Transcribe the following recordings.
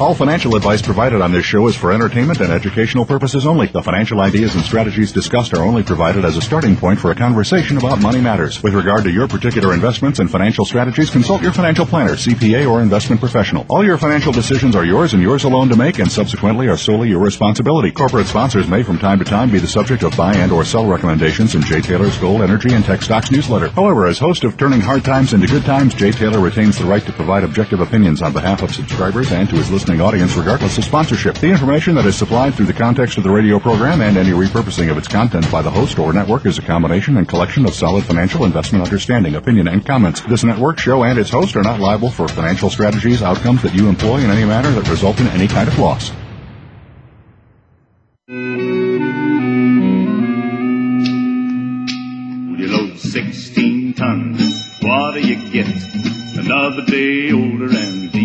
All financial advice provided on this show is for entertainment and educational purposes only. The financial ideas and strategies discussed are only provided as a starting point for a conversation about money matters. With regard to your particular investments and financial strategies, consult your financial planner, CPA, or investment professional. All your financial decisions are yours and yours alone to make and subsequently are solely your responsibility. Corporate sponsors may from time to time be the subject of buy and or sell recommendations in Jay Taylor's Gold, Energy, and Tech Stocks newsletter. However, as host of Turning Hard Times into Good Times, Jay Taylor retains the right to provide objective opinions on behalf of subscribers and to his listeners listening audience regardless of sponsorship. The information that is supplied through the context of the radio program and any repurposing of its content by the host or network is a combination and collection of solid financial investment understanding, opinion, and comments. This network, show, and its host are not liable for financial strategies, outcomes that you employ in any manner that result in any kind of loss. You load 16 tons, what do you get? Another day older and.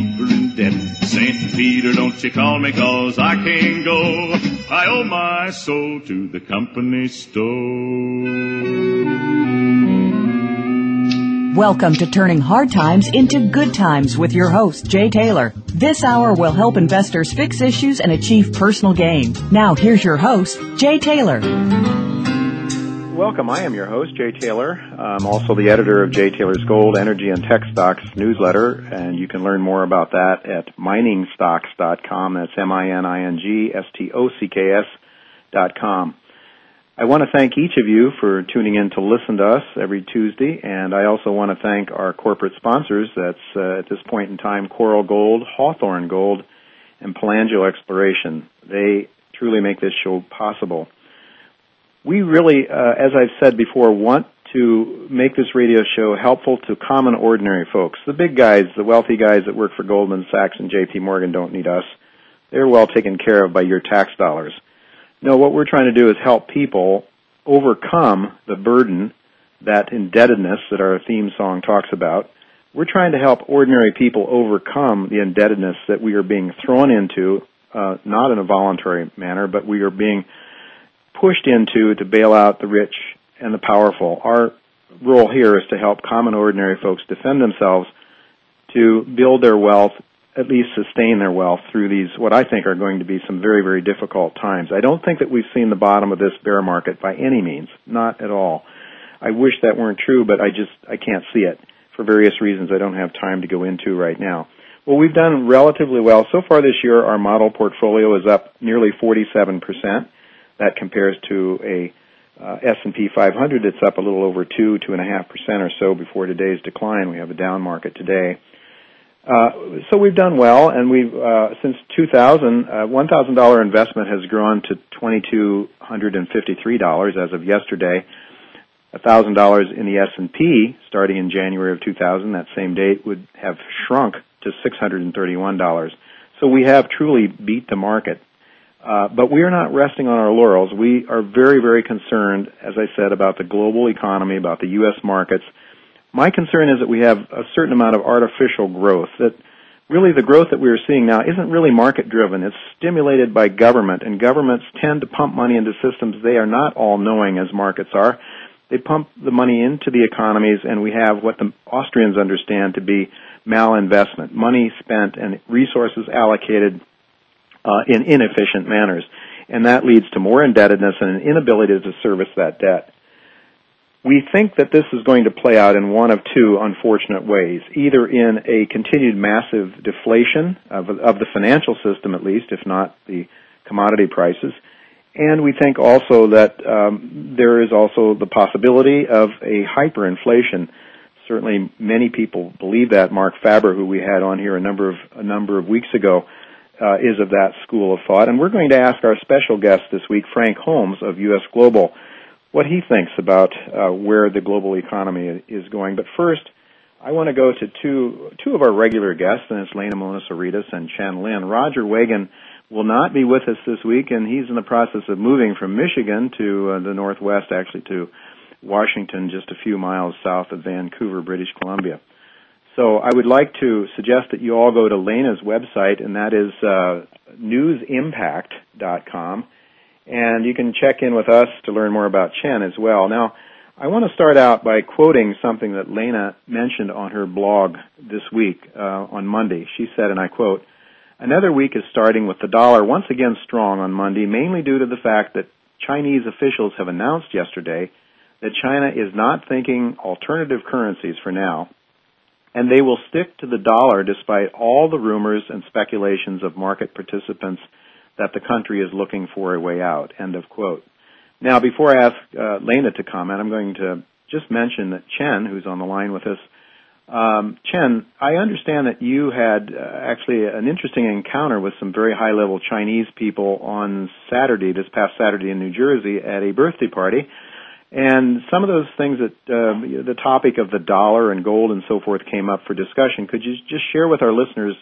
St. Peter, don't you call me cause I can't go. I owe my soul to the company store. Welcome to Turning Hard Times into Good Times with your host, Jay Taylor. This hour will help investors fix issues and achieve personal gain. Now, here's your host, Jay Taylor. Welcome. I am your host, Jay Taylor. I'm also the editor of Jay Taylor's Gold, Energy, and Tech Stocks newsletter, and you can learn more about that at miningstocks.com. That's M-I-N-I-N-G-S-T-O-C-K-S dot com. I want to thank each of you for tuning in to listen to us every Tuesday, and I also want to thank our corporate sponsors. That's uh, at this point in time Coral Gold, Hawthorne Gold, and Pelangio Exploration. They truly make this show possible we really, uh, as I've said before, want to make this radio show helpful to common, ordinary folks. The big guys, the wealthy guys that work for Goldman Sachs and J.P. Morgan don't need us. They're well taken care of by your tax dollars. No, what we're trying to do is help people overcome the burden, that indebtedness that our theme song talks about. We're trying to help ordinary people overcome the indebtedness that we are being thrown into, uh, not in a voluntary manner, but we are being pushed into to bail out the rich and the powerful. Our role here is to help common ordinary folks defend themselves to build their wealth, at least sustain their wealth through these what I think are going to be some very very difficult times. I don't think that we've seen the bottom of this bear market by any means, not at all. I wish that weren't true, but I just I can't see it for various reasons I don't have time to go into right now. Well, we've done relatively well so far this year. Our model portfolio is up nearly 47 percent. That compares to a uh, S&P 500 that's up a little over two, two and a half percent or so before today's decline. We have a down market today. Uh, so we've done well, and we've uh, since 2000, uh, $1,000 investment has grown to $2,253 as of yesterday. $1,000 in the S&P starting in January of 2000, that same date, would have shrunk to $631. So we have truly beat the market. Uh, but we are not resting on our laurels. We are very, very concerned, as I said, about the global economy, about the U.S. markets. My concern is that we have a certain amount of artificial growth. That really the growth that we are seeing now isn't really market driven. It's stimulated by government, and governments tend to pump money into systems they are not all knowing as markets are. They pump the money into the economies, and we have what the Austrians understand to be malinvestment, money spent and resources allocated uh, in inefficient manners. And that leads to more indebtedness and an inability to service that debt. We think that this is going to play out in one of two unfortunate ways, either in a continued massive deflation of, of the financial system at least, if not the commodity prices, and we think also that um, there is also the possibility of a hyperinflation. Certainly, many people believe that. Marc Faber, who we had on here a number of a number of weeks ago, uh, is of that school of thought. And we're going to ask our special guest this week, Frank Holmes of U.S. Global, what he thinks about uh, where the global economy is going. But first, I want to go to two two of our regular guests, and it's Lena Monisauritis and Chen Lin. Roger Wiegand will not be with us this week, and he's in the process of moving from Michigan to uh, the Northwest, actually to Washington, just a few miles south of Vancouver, British Columbia. So I would like to suggest that you all go to Lena's website, and that is uh, newsimpact.com, and you can check in with us to learn more about Chen as well. Now, I want to start out by quoting something that Lena mentioned on her blog this week uh, on Monday. She said, and I quote, Another week is starting with the dollar once again strong on Monday, mainly due to the fact that Chinese officials have announced yesterday that China is not thinking alternative currencies for now, and they will stick to the dollar despite all the rumors and speculations of market participants that the country is looking for a way out. End of quote. Now, before I ask uh, Lena to comment, I'm going to just mention that Chen, who's on the line with us, um, Chen, I understand that you had uh, actually an interesting encounter with some very high level Chinese people on Saturday, this past Saturday in New Jersey, at a birthday party. And some of those things that uh, the topic of the dollar and gold and so forth came up for discussion. Could you just share with our listeners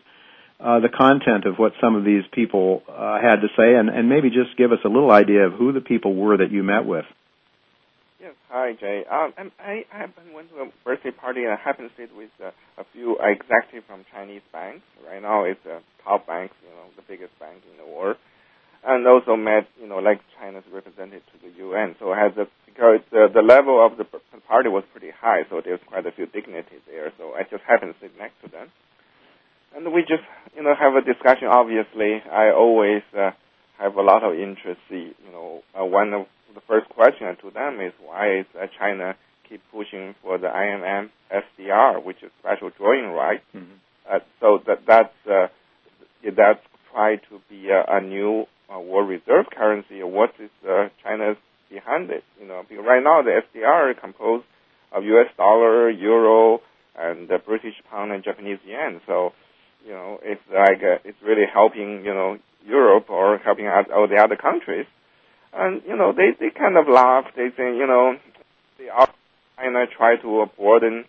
uh, the content of what some of these people uh, had to say, and, and maybe just give us a little idea of who the people were that you met with? Yes, hi Jay. Um, I I went to a birthday party and I happened to sit with uh, a few executives from Chinese banks. Right now, it's a top bank, you know, the biggest bank in the world, and also met, you know, like China's representative to the UN. So had the because the the level of the party was pretty high, so there's quite a few dignitaries there. So I just happened to sit next to them, and we just, you know, have a discussion. Obviously, I always uh, have a lot of interest. You know, uh, one of the first question to them is why is uh, China keep pushing for the IMF SDR, which is special drawing right? Mm-hmm. Uh, so that that's uh, that's try to be a, a new uh, world reserve currency. What is uh, China's behind it? You know, because right now the SDR is composed of U.S. dollar, euro, and the British pound and Japanese yen. So you know, it's like uh, it's really helping you know Europe or helping out all the other countries and you know they they kind of laugh. They say you know they are China try to broaden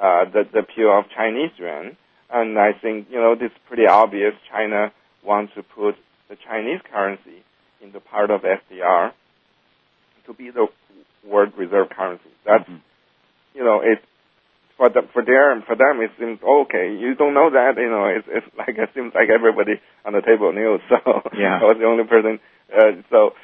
uh, the the appeal of Chinese yuan, and I think you know it's pretty obvious China wants to put the Chinese currency in the part of SDR to be the world reserve currency. That's mm-hmm. you know it for the, for them for them it seems okay. You don't know that you know it's it's like it seems like everybody on the table knew. So yeah. I was the only person. Uh, so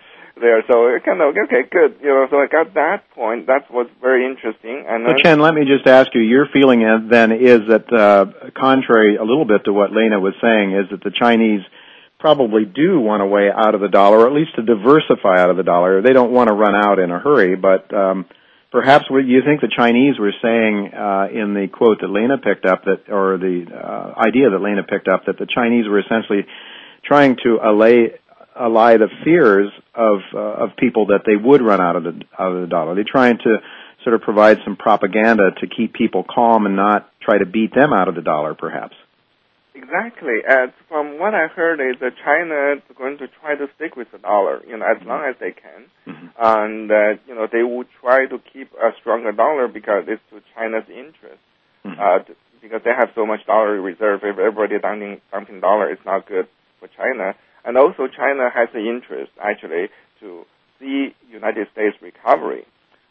there. So it kind of okay, good. You know, so I got that point. That's what's very interesting. And so Chen, let me just ask you: your feeling then is that, uh, contrary a little bit to what Lena was saying, is that the Chinese probably do want a way out of the dollar, or at least to diversify out of the dollar. They don't want to run out in a hurry, but. Um, Perhaps what you think the Chinese were saying uh, in the quote that Lena picked up, that or the uh, idea that Lena picked up, that the Chinese were essentially trying to allay allay the fears of uh, of people that they would run out of the out of the dollar. They're trying to sort of provide some propaganda to keep people calm and not try to beat them out of the dollar, perhaps. Exactly. As from what I heard, is that China is going to try to stick with the dollar, you know, as long as they can, mm-hmm. and uh, you know they would try to keep a stronger dollar because it's to China's interest. Mm-hmm. Uh, because they have so much dollar reserve, if everybody dumping dumping dollar, it's not good for China. And also China has an interest actually to see United States recovery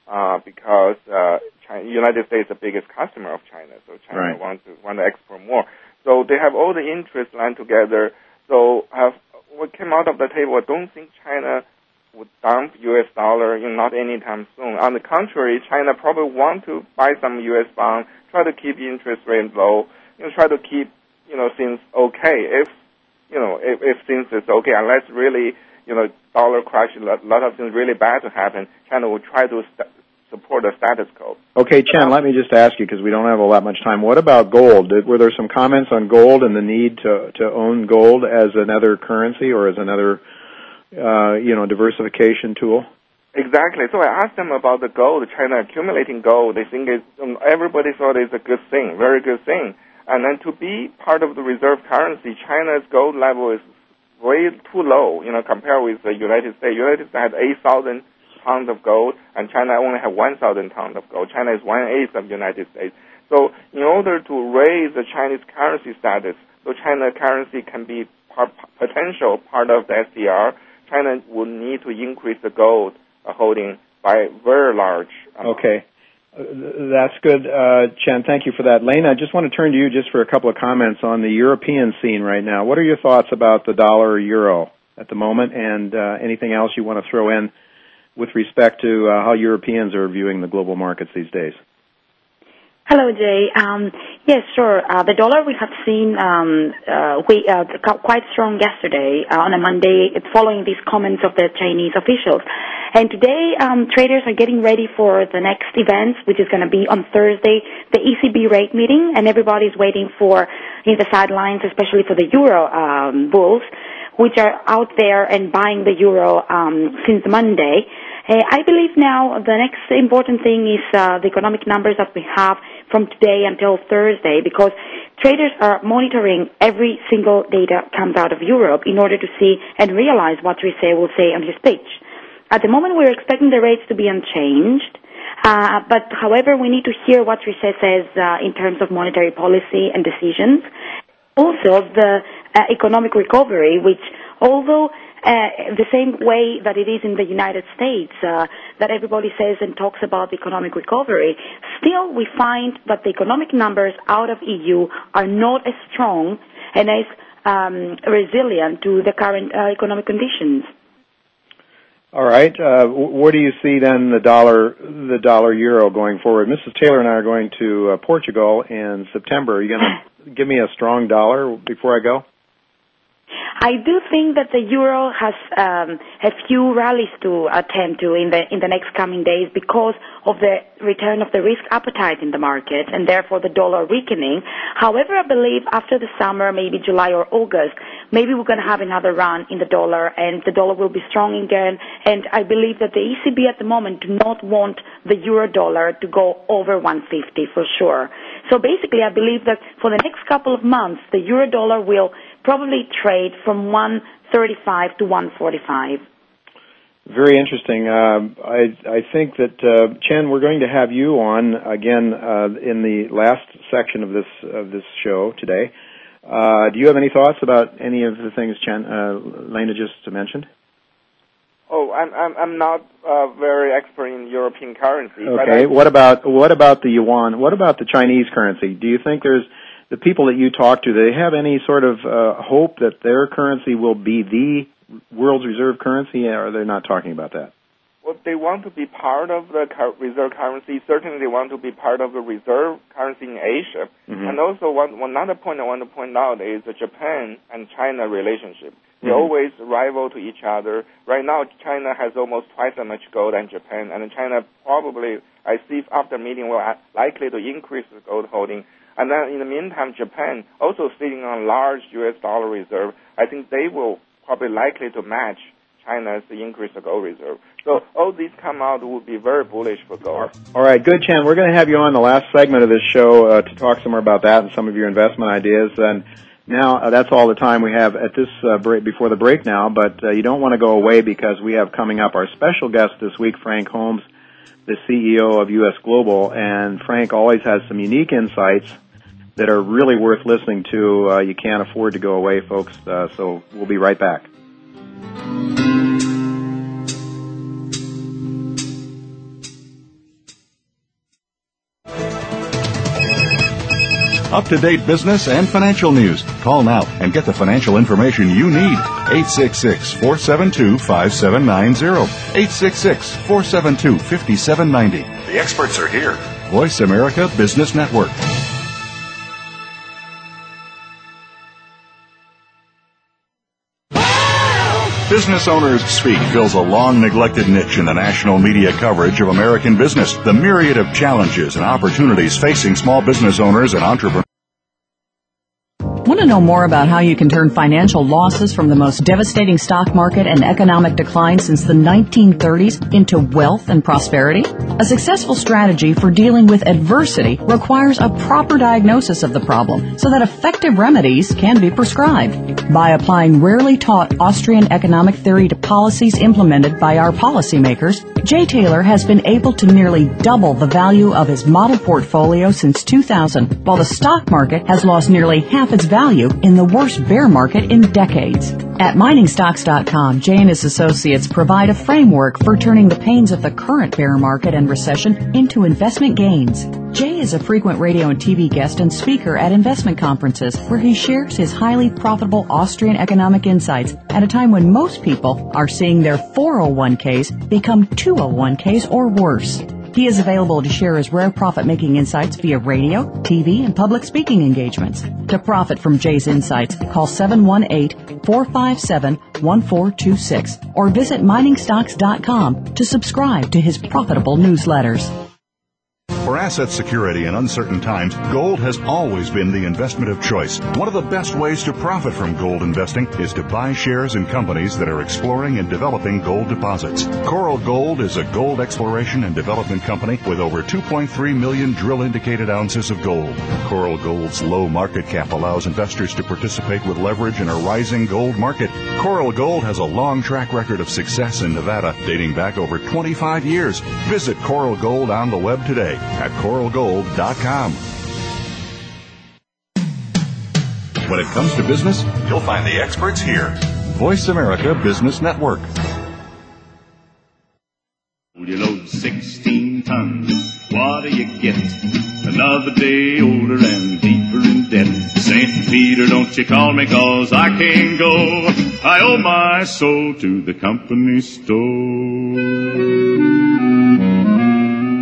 uh, because uh, China, United States is the biggest customer of China, so China right. wants to want to export more. So they have all the interests lined together. So have what came out of the table. I don't think China would dump U.S. dollar, in not anytime soon. On the contrary, China probably want to buy some U.S. bond, try to keep interest rate low, you know, try to keep you know things okay. If you know, if, if things is okay, unless really, you know, dollar crash, a lot of things really bad to happen, China will try to st- support the status quo. Okay, Chen, let me just ask you because we don't have all that much time. What about gold? Did, were there some comments on gold and the need to to own gold as another currency or as another, uh, you know, diversification tool? Exactly. So I asked them about the gold, China accumulating gold. They think it, um, everybody thought it's a good thing, very good thing. And then to be part of the reserve currency, China's gold level is way too low, you know, compared with the United States. United States had 8,000 tons of gold, and China only had 1,000 tons of gold. China is one eighth of the United States. So in order to raise the Chinese currency status, so China currency can be part, potential part of the SDR, China would need to increase the gold uh, holding by very large. Amount. Okay. Uh, that's good, uh, Chen. Thank you for that. Lena, I just want to turn to you just for a couple of comments on the European scene right now. What are your thoughts about the dollar euro at the moment and uh, anything else you want to throw in with respect to uh, how Europeans are viewing the global markets these days? Hello, Jay. Um, yes, sure. Uh, the dollar we have seen um, uh, we, uh, quite strong yesterday uh, on a Monday, following these comments of the Chinese officials. And today, um, traders are getting ready for the next event, which is going to be on Thursday, the ECB rate meeting, and everybody's waiting for in the sidelines, especially for the euro um, bulls, which are out there and buying the euro um, since Monday. Uh, I believe now the next important thing is uh, the economic numbers that we have from today until Thursday because traders are monitoring every single data comes out of Europe in order to see and realize what Trichet will say on his speech. At the moment, we're expecting the rates to be unchanged. Uh, but however, we need to hear what Trichet says uh, in terms of monetary policy and decisions. Also, the uh, economic recovery, which although uh, the same way that it is in the United States, uh, that everybody says and talks about the economic recovery, still we find that the economic numbers out of EU are not as strong and as um, resilient to the current uh, economic conditions. All right. Uh, where do you see then the dollar, the dollar euro going forward? Mrs. Taylor and I are going to uh, Portugal in September. Are you going to give me a strong dollar before I go? I do think that the euro has um, a few rallies to attend to in the in the next coming days because of the return of the risk appetite in the market and therefore the dollar weakening. However, I believe after the summer, maybe July or August, maybe we're going to have another run in the dollar and the dollar will be strong again. And I believe that the ECB at the moment do not want the euro dollar to go over 150 for sure. So basically, I believe that for the next couple of months, the euro dollar will probably trade from 135 to 145. Very interesting. Uh, I, I think that uh, Chen, we're going to have you on again uh, in the last section of this of this show today. Uh, do you have any thoughts about any of the things Chen uh, Lena just mentioned? Oh, I'm I'm, I'm not uh, very expert in European currency. Okay. what about what about the yuan? What about the Chinese currency? Do you think there's the people that you talk to, do they have any sort of uh, hope that their currency will be the world's reserve currency, or are they not talking about that? Well, they want to be part of the reserve currency. Certainly, they want to be part of the reserve currency in Asia. Mm-hmm. And also, one, one another point I want to point out is the Japan and China relationship. They mm-hmm. always rival to each other. Right now, China has almost twice as much gold as Japan, and China probably, I see after meeting, will likely to increase the gold holding. And then in the meantime, Japan also sitting on large U.S. dollar reserve. I think they will probably likely to match China's increase of gold reserve. So all these come out would be very bullish for gold. All right, good, Chen. We're going to have you on the last segment of this show uh, to talk some more about that and some of your investment ideas. And now uh, that's all the time we have at this uh, break before the break now. But uh, you don't want to go away because we have coming up our special guest this week, Frank Holmes, the CEO of U.S. Global, and Frank always has some unique insights that are really worth listening to. Uh, you can't afford to go away, folks. Uh, so we'll be right back. Up to date business and financial news. Call now and get the financial information you need. 866 472 5790. 866 472 5790. The experts are here. Voice America Business Network. Business Owners Speak fills a long neglected niche in the national media coverage of American business. The myriad of challenges and opportunities facing small business owners and entrepreneurs Want to know more about how you can turn financial losses from the most devastating stock market and economic decline since the 1930s into wealth and prosperity? A successful strategy for dealing with adversity requires a proper diagnosis of the problem so that effective remedies can be prescribed. By applying rarely taught Austrian economic theory to policies implemented by our policymakers, Jay Taylor has been able to nearly double the value of his model portfolio since 2000, while the stock market has lost nearly half its value in the worst bear market in decades. At miningstocks.com, Jay and his associates provide a framework for turning the pains of the current bear market and recession into investment gains. Jay is a frequent radio and TV guest and speaker at investment conferences where he shares his highly profitable Austrian economic insights at a time when most people are seeing their 401ks become 201ks or worse. He is available to share his rare profit making insights via radio, TV, and public speaking engagements. To profit from Jay's insights, call 718-457-1426 or visit miningstocks.com to subscribe to his profitable newsletters. For asset security in uncertain times, gold has always been the investment of choice. One of the best ways to profit from gold investing is to buy shares in companies that are exploring and developing gold deposits. Coral Gold is a gold exploration and development company with over 2.3 million drill indicated ounces of gold. Coral Gold's low market cap allows investors to participate with leverage in a rising gold market. Coral Gold has a long track record of success in Nevada, dating back over 25 years. Visit Coral Gold on the web today at coralgold.com. When it comes to business, you'll find the experts here. Voice America Business Network. You load 16 tons. What do you get? Another day older and deeper in debt. St. Peter, don't you call me cause I can't go. I owe my soul to the company store.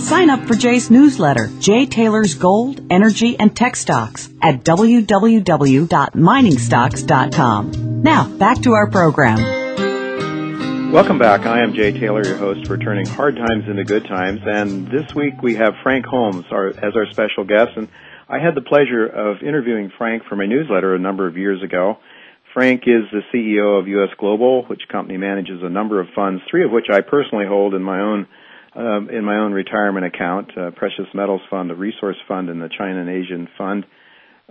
Sign up for Jay's newsletter, Jay Taylor's Gold, Energy, and Tech Stocks at www.miningstocks.com. Now, back to our program. Welcome back. I am Jay Taylor, your host for Turning Hard Times into Good Times. And this week we have Frank Holmes our, as our special guest. And I had the pleasure of interviewing Frank for my newsletter a number of years ago. Frank is the CEO of US Global, which company manages a number of funds, three of which I personally hold in my own um, in my own retirement account, uh, precious metals fund, the resource fund, and the China and Asian fund.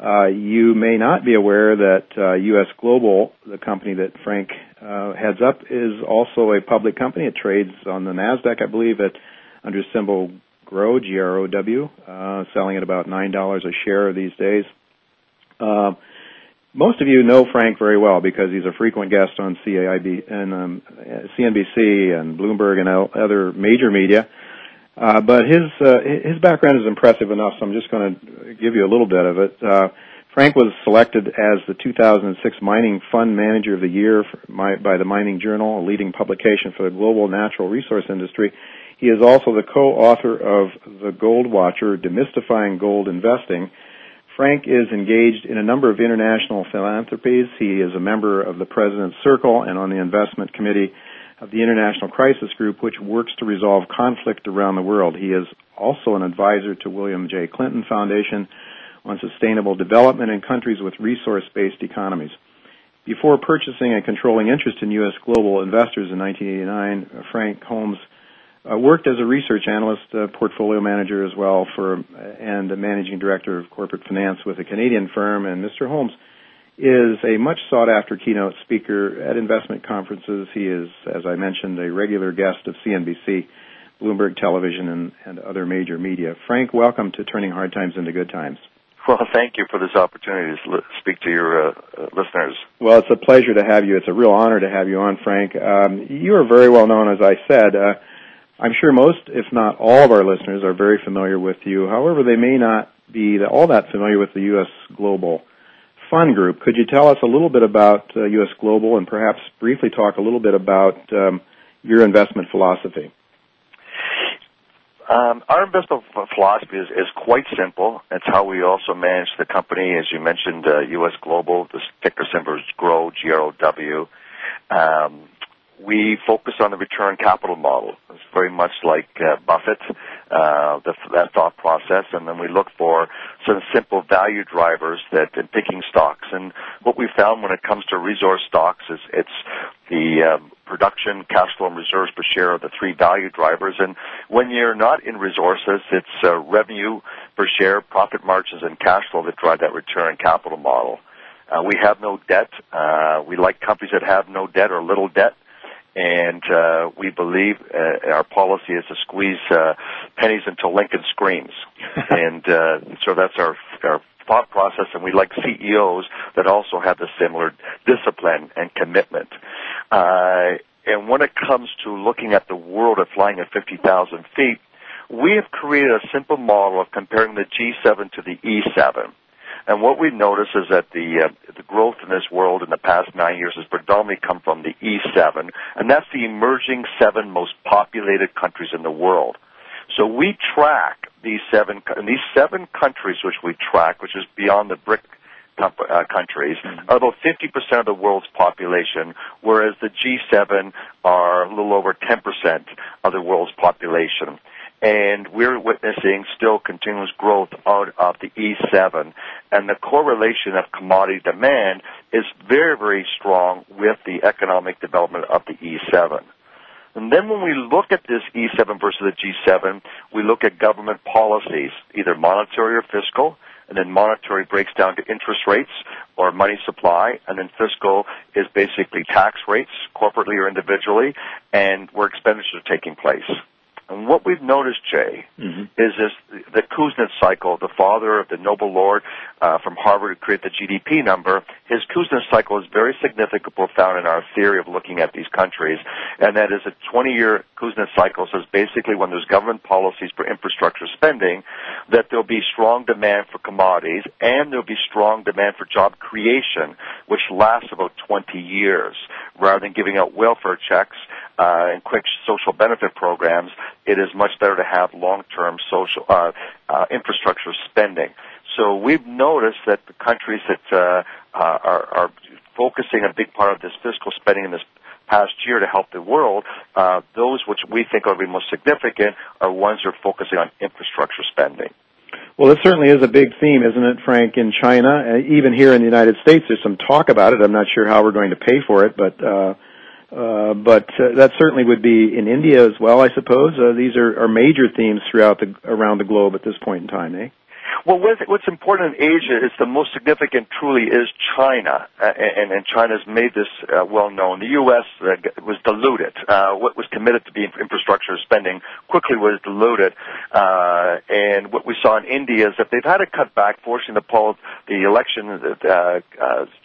Uh, you may not be aware that uh, U.S. Global, the company that Frank uh, heads up, is also a public company. It trades on the Nasdaq, I believe, at under symbol GROW, G-R-O-W, uh, selling at about nine dollars a share these days. Uh, most of you know Frank very well because he's a frequent guest on CAIB and um, CNBC and Bloomberg and other major media. Uh, but his uh, his background is impressive enough, so I'm just going to give you a little bit of it. Uh, Frank was selected as the 2006 Mining Fund Manager of the Year my, by the Mining Journal, a leading publication for the global natural resource industry. He is also the co-author of The Gold Watcher: Demystifying Gold Investing Frank is engaged in a number of international philanthropies. He is a member of the President's Circle and on the investment committee of the International Crisis Group, which works to resolve conflict around the world. He is also an advisor to William J. Clinton Foundation on sustainable development in countries with resource-based economies. Before purchasing a controlling interest in U.S. Global Investors in 1989, Frank Holmes uh, worked as a research analyst, uh, portfolio manager as well, for and a managing director of corporate finance with a Canadian firm. And Mr. Holmes is a much sought after keynote speaker at investment conferences. He is, as I mentioned, a regular guest of CNBC, Bloomberg Television, and, and other major media. Frank, welcome to Turning Hard Times into Good Times. Well, thank you for this opportunity to speak to your uh, uh, listeners. Well, it's a pleasure to have you. It's a real honor to have you on, Frank. Um, you are very well known, as I said. Uh, I'm sure most, if not all of our listeners are very familiar with you. However, they may not be all that familiar with the U.S. Global fund group. Could you tell us a little bit about uh, U.S. Global and perhaps briefly talk a little bit about um, your investment philosophy? Um, our investment philosophy is, is, quite simple. It's how we also manage the company. As you mentioned, uh, U.S. Global, the ticker symbol is GROW, G-R-O-W. Um, we focus on the return capital model. It's very much like uh, Buffett, uh, the, that thought process, and then we look for some simple value drivers that in picking stocks. And what we found when it comes to resource stocks is it's the um, production, cash flow, and reserves per share are the three value drivers. And when you're not in resources, it's uh, revenue per share, profit margins, and cash flow that drive that return capital model. Uh, we have no debt. Uh, we like companies that have no debt or little debt and uh, we believe uh, our policy is to squeeze uh, pennies until Lincoln screams, and uh, so that's our our thought process. And we like CEOs that also have the similar discipline and commitment. Uh, and when it comes to looking at the world of flying at 50,000 feet, we have created a simple model of comparing the G7 to the E7. And what we notice is that the uh, the growth in this world in the past nine years has predominantly come from the E7, and that's the emerging seven most populated countries in the world. So we track these seven, and these seven countries which we track, which is beyond the BRIC uh, countries, are about 50% of the world's population, whereas the G7 are a little over 10% of the world's population and we're witnessing still continuous growth out of the E7. And the correlation of commodity demand is very, very strong with the economic development of the E7. And then when we look at this E7 versus the G7, we look at government policies, either monetary or fiscal, and then monetary breaks down to interest rates or money supply, and then fiscal is basically tax rates, corporately or individually, and where expenditures are taking place. And what we've noticed, Jay, mm-hmm. is this the Kuznets cycle, the father of the noble laureate uh, from Harvard who created the GDP number. His Kuznets cycle is very significant, profound in our theory of looking at these countries, and that is a 20-year Kuznets cycle says basically when there's government policies for infrastructure spending, that there'll be strong demand for commodities and there'll be strong demand for job creation, which lasts about 20 years, rather than giving out welfare checks uh, and quick social benefit programs, it is much better to have long-term social uh, uh, infrastructure spending. So we've noticed that the countries that uh, uh, are, are focusing a big part of this fiscal spending in this past year to help the world, uh, those which we think are the most significant are ones that are focusing on infrastructure spending. Well, it certainly is a big theme, isn't it, Frank, in China? Even here in the United States, there's some talk about it. I'm not sure how we're going to pay for it, but uh, uh, but uh, that certainly would be in India as well, I suppose. Uh, these are, are major themes throughout the around the globe at this point in time, eh? Well, what's important in Asia is the most significant truly is China, uh, and, and China's made this uh, well known. The U.S. Uh, was diluted. What was committed to be infrastructure spending quickly was diluted, uh, and what we saw in India is that they've had to cut back, forcing the poll, the election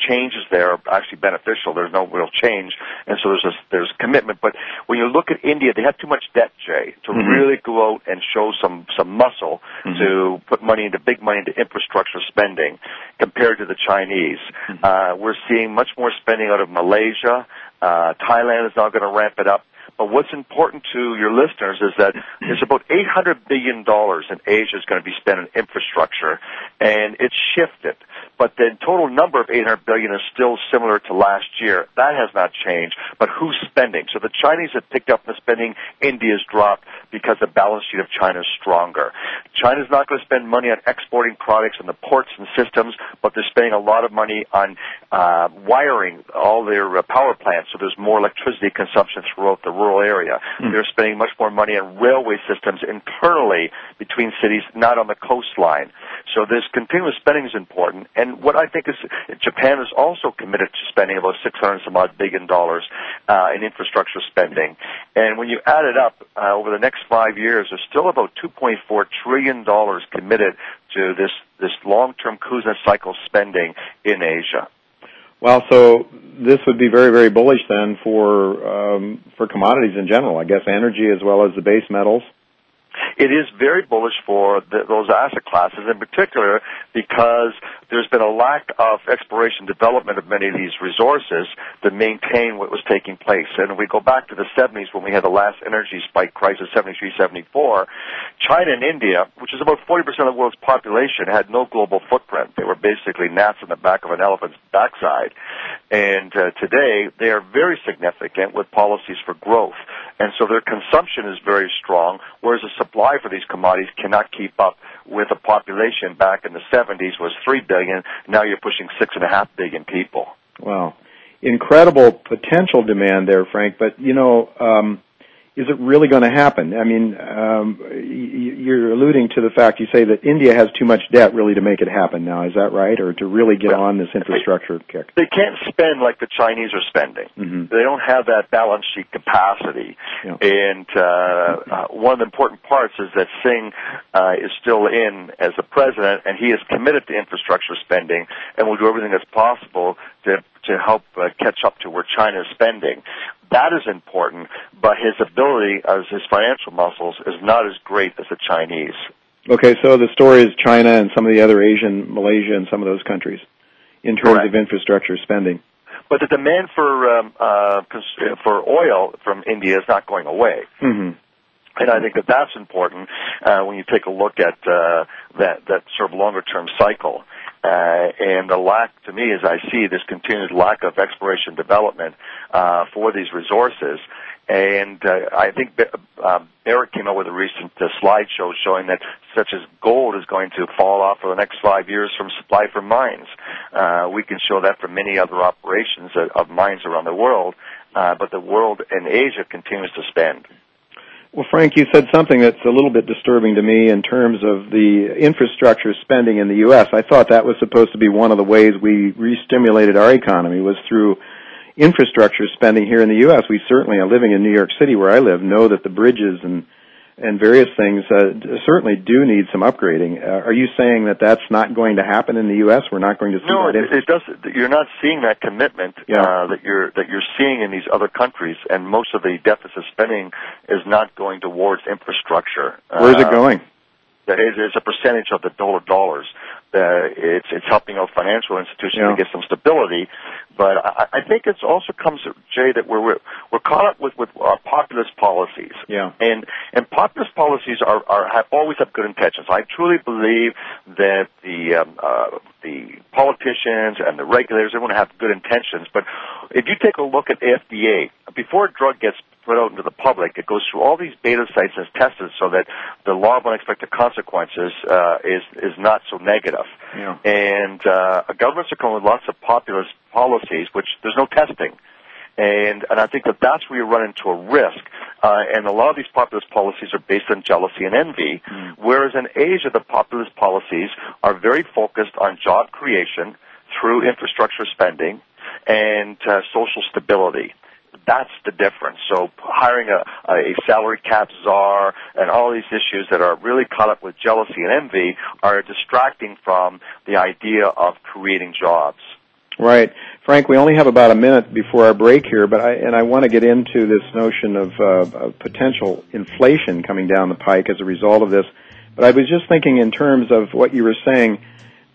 changes there are actually beneficial. There's no real change, and so there's a, there's commitment. But when you look at India, they have too much debt, Jay, to mm-hmm. really go out and show some some muscle mm-hmm. to put money into big money into infrastructure spending compared to the Chinese. Mm-hmm. Uh, we're seeing much more spending out of Malaysia. Uh, Thailand is now going to ramp it up. But what's important to your listeners is that there's about $800 billion in Asia is going to be spent on infrastructure, and it's shifted but the total number of 800 billion is still similar to last year. That has not changed. But who's spending? So the Chinese have picked up the spending. India's dropped because the balance sheet of China is stronger. China's not going to spend money on exporting products in the ports and systems, but they're spending a lot of money on uh, wiring all their uh, power plants, so there's more electricity consumption throughout the rural area. Mm. They're spending much more money on railway systems internally between cities, not on the coastline. So this continuous spending is important. And what I think is Japan is also committed to spending about 600 some odd billion dollars uh, in infrastructure spending. And when you add it up uh, over the next five years, there's still about 2.4 trillion dollars committed to this this long-term Kuznets cycle spending in Asia. Well, so this would be very, very bullish then for um, for commodities in general. I guess energy as well as the base metals it is very bullish for the, those asset classes, in particular because there's been a lack of exploration development of many of these resources to maintain what was taking place. And we go back to the 70s when we had the last energy spike crisis, 73, 74, China and India, which is about 40% of the world's population, had no global footprint. They were basically gnats in the back of an elephant's backside. And uh, today, they are very significant with policies for growth. And so their consumption is very strong, whereas the supply for these commodities cannot keep up with a population back in the 70s was 3 billion. Now you're pushing 6.5 billion people. Wow. Incredible potential demand there, Frank. But, you know, um, is it really going to happen? I mean, um, you're alluding to the fact you say that India has too much debt really to make it happen now. Is that right, or to really get well, on this infrastructure they, kick? They can't spend like the Chinese are spending. Mm-hmm. They don't have that balance sheet capacity. Yeah. And uh, uh, one of the important parts is that Singh uh, is still in as the president, and he is committed to infrastructure spending, and will do everything that's possible to to help uh, catch up to where China is spending. That is important, but his ability as his financial muscles is not as great as the Chinese. Okay, so the story is China and some of the other Asian, Malaysia, and some of those countries in terms Correct. of infrastructure spending. But the demand for um, uh, for oil from India is not going away. Mm-hmm. And I think that that's important uh, when you take a look at uh, that that sort of longer term cycle. Uh, and the lack, to me, as I see this continued lack of exploration development uh, for these resources. And uh, I think uh, Barrick came out with a recent uh, slideshow showing that such as gold is going to fall off for the next five years from supply from mines. Uh, we can show that for many other operations of mines around the world, uh, but the world in Asia continues to spend. Well, Frank, you said something that's a little bit disturbing to me in terms of the infrastructure spending in the U.S. I thought that was supposed to be one of the ways we re-stimulated our economy was through infrastructure spending here in the U.S. We certainly, living in New York City where I live, know that the bridges and and various things uh, certainly do need some upgrading. Uh, are you saying that that's not going to happen in the U.S.? We're not going to see no, that. No, it, does. You're not seeing that commitment yeah. uh, that you're that you're seeing in these other countries, and most of the deficit spending is not going towards infrastructure. Where's it going? It's a percentage of the total dollars. Uh, it's it's helping out financial institutions yeah. to get some stability, but I, I think it also comes, Jay, that we're we're, we're caught up with with our populist policies. Yeah. And and populist policies are, are have always have good intentions. I truly believe that the um, uh, the politicians and the regulators everyone have good intentions, but if you take a look at FDA, before a drug gets put out into the public, it goes through all these beta sites and is tested so that the law of unexpected consequences uh, is is not so negative. Yeah. And uh, governments are coming with lots of populist policies, which there's no testing. And and I think that that's where you run into a risk. Uh, and a lot of these populist policies are based on jealousy and envy, mm. whereas in Asia the populist policies are very focused on job creation through infrastructure spending and uh, social stability that's the difference. So hiring a, a salary cap czar and all these issues that are really caught up with jealousy and envy are distracting from the idea of creating jobs. Right. Frank, we only have about a minute before our break here, but I, and I want to get into this notion of, uh, of potential inflation coming down the pike as a result of this. But I was just thinking in terms of what you were saying,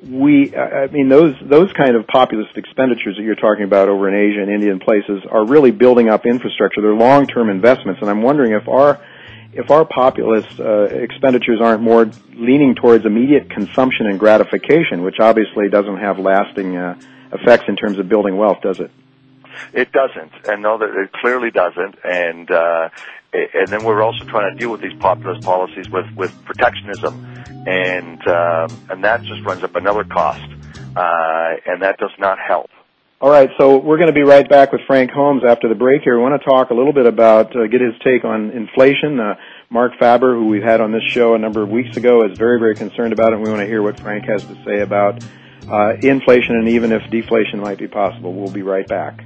we, I mean, those those kind of populist expenditures that you're talking about over in Asia and India and places are really building up infrastructure. They're long-term investments, and I'm wondering if our if our populist uh, expenditures aren't more leaning towards immediate consumption and gratification, which obviously doesn't have lasting uh, effects in terms of building wealth, does it? It doesn't, and no, that it clearly doesn't. And uh, and then we're also trying to deal with these populist policies with with protectionism and uh, and that just runs up another cost, uh, and that does not help. All right, so we're going to be right back with Frank Holmes after the break here. We want to talk a little bit about, uh, get his take on inflation. Uh, Marc Faber, who we've had on this show a number of weeks ago, is very, very concerned about it, and we want to hear what Frank has to say about uh, inflation and even if deflation might be possible. We'll be right back.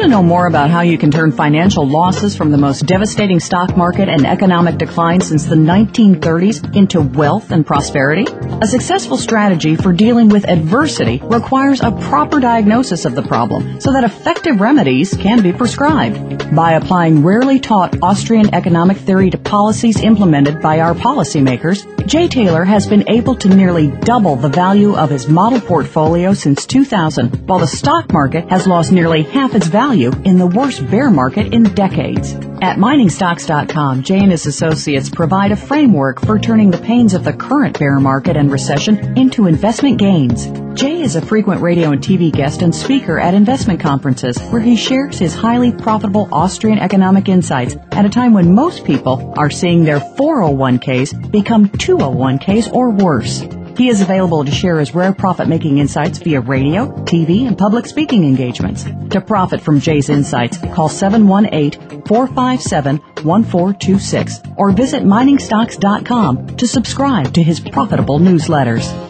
Want to know more about how you can turn financial losses from the most devastating stock market and economic decline since the 1930s into wealth and prosperity? A successful strategy for dealing with adversity requires a proper diagnosis of the problem so that effective remedies can be prescribed. By applying rarely taught Austrian economic theory to policies implemented by our policymakers, Jay Taylor has been able to nearly double the value of his model portfolio since 2000, while the stock market has lost nearly half its value in the worst bear market in decades. At miningstocks.com, Jay and his associates provide a framework for turning the pains of the current bear market and recession into investment gains. Jay is a frequent radio and TV guest and speaker at investment conferences where he shares his highly profitable Austrian economic insights at a time when most people are seeing their 401ks become 201ks or worse. He is available to share his rare profit making insights via radio, TV, and public speaking engagements. To profit from Jay's insights, call 718 457 1426 or visit miningstocks.com to subscribe to his profitable newsletters.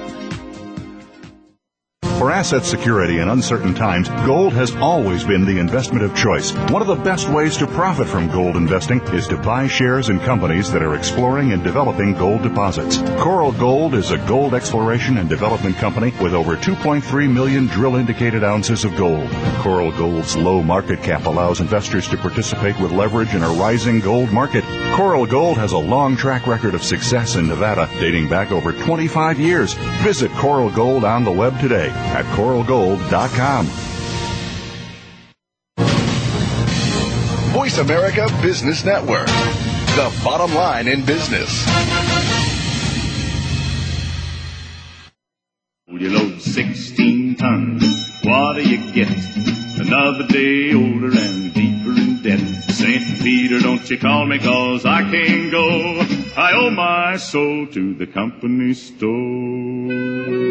For asset security in uncertain times, gold has always been the investment of choice. One of the best ways to profit from gold investing is to buy shares in companies that are exploring and developing gold deposits. Coral Gold is a gold exploration and development company with over 2.3 million drill indicated ounces of gold. Coral Gold's low market cap allows investors to participate with leverage in a rising gold market. Coral Gold has a long track record of success in Nevada, dating back over 25 years. Visit Coral Gold on the web today at coralgold.com. Voice America Business Network, the bottom line in business. You load 16 tons, what do you get? Another day older and deeper in debt. St. Peter, don't you call me cause I can't go. I owe my soul to the company store.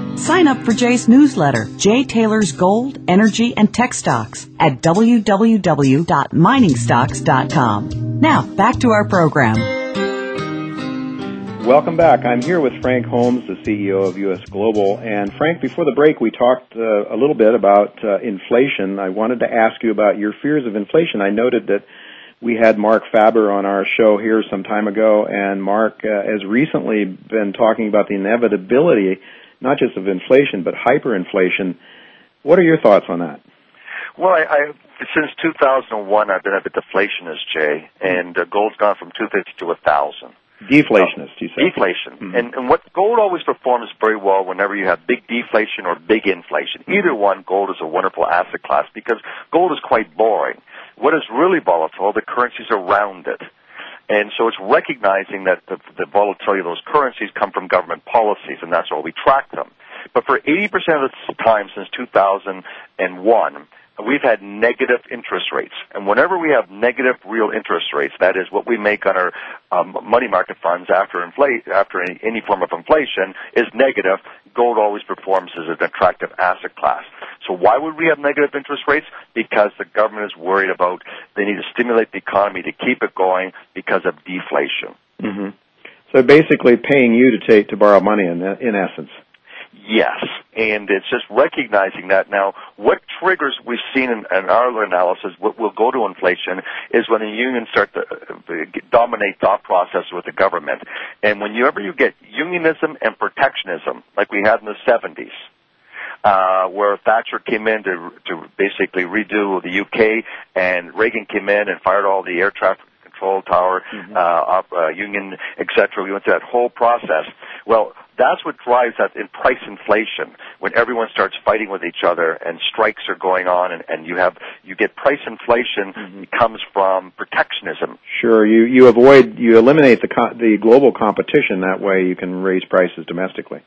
Sign up for Jay's newsletter, Jay Taylor's Gold, Energy, and Tech Stocks at www.miningstocks.com. Now, back to our program. Welcome back. I'm here with Frank Holmes, the CEO of U.S. Global. And Frank, before the break, we talked uh, a little bit about uh, inflation. I wanted to ask you about your fears of inflation. I noted that we had Marc Faber on our show here some time ago, and Marc uh, has recently been talking about the inevitability not just of inflation, but hyperinflation. What are your thoughts on that? Well, I, I since 2001, I've been a bit deflationist, Jay, and uh, gold's gone from 250 to a thousand. Deflationist, you say? Deflation. Mm-hmm. And, and what gold always performs very well whenever you have big deflation or big inflation. Mm-hmm. Either one, gold is a wonderful asset class because gold is quite boring. What is really volatile, the currencies around it. And so it's recognizing that the, the volatility of those currencies come from government policies, and that's why we track them. But for 80% of the time since 2001, we've had negative interest rates. And whenever we have negative real interest rates, that is what we make on our um, money market funds after inflate, after any, any form of inflation is negative, gold always performs as an attractive asset class. So why would we have negative interest rates? Because the government is worried about they need to stimulate the economy to keep it going because of deflation. Mm-hmm. So basically, paying you to take to borrow money in in essence. Yes, and it's just recognizing that now. What triggers we've seen in, in our analysis, what will go to inflation, is when the unions start to uh, dominate thought process with the government. And whenever you get unionism and protectionism, like we had in the 70s, uh, where Thatcher came in to to basically redo the UK, and Reagan came in and fired all the air traffic control tower, mm-hmm. uh, uh, union, etc. We went through that whole process. Well, that's what drives that in price inflation when everyone starts fighting with each other and strikes are going on and, and you have you get price inflation mm-hmm. comes from protectionism. Sure, you you avoid you eliminate the co- the global competition that way you can raise prices domestically.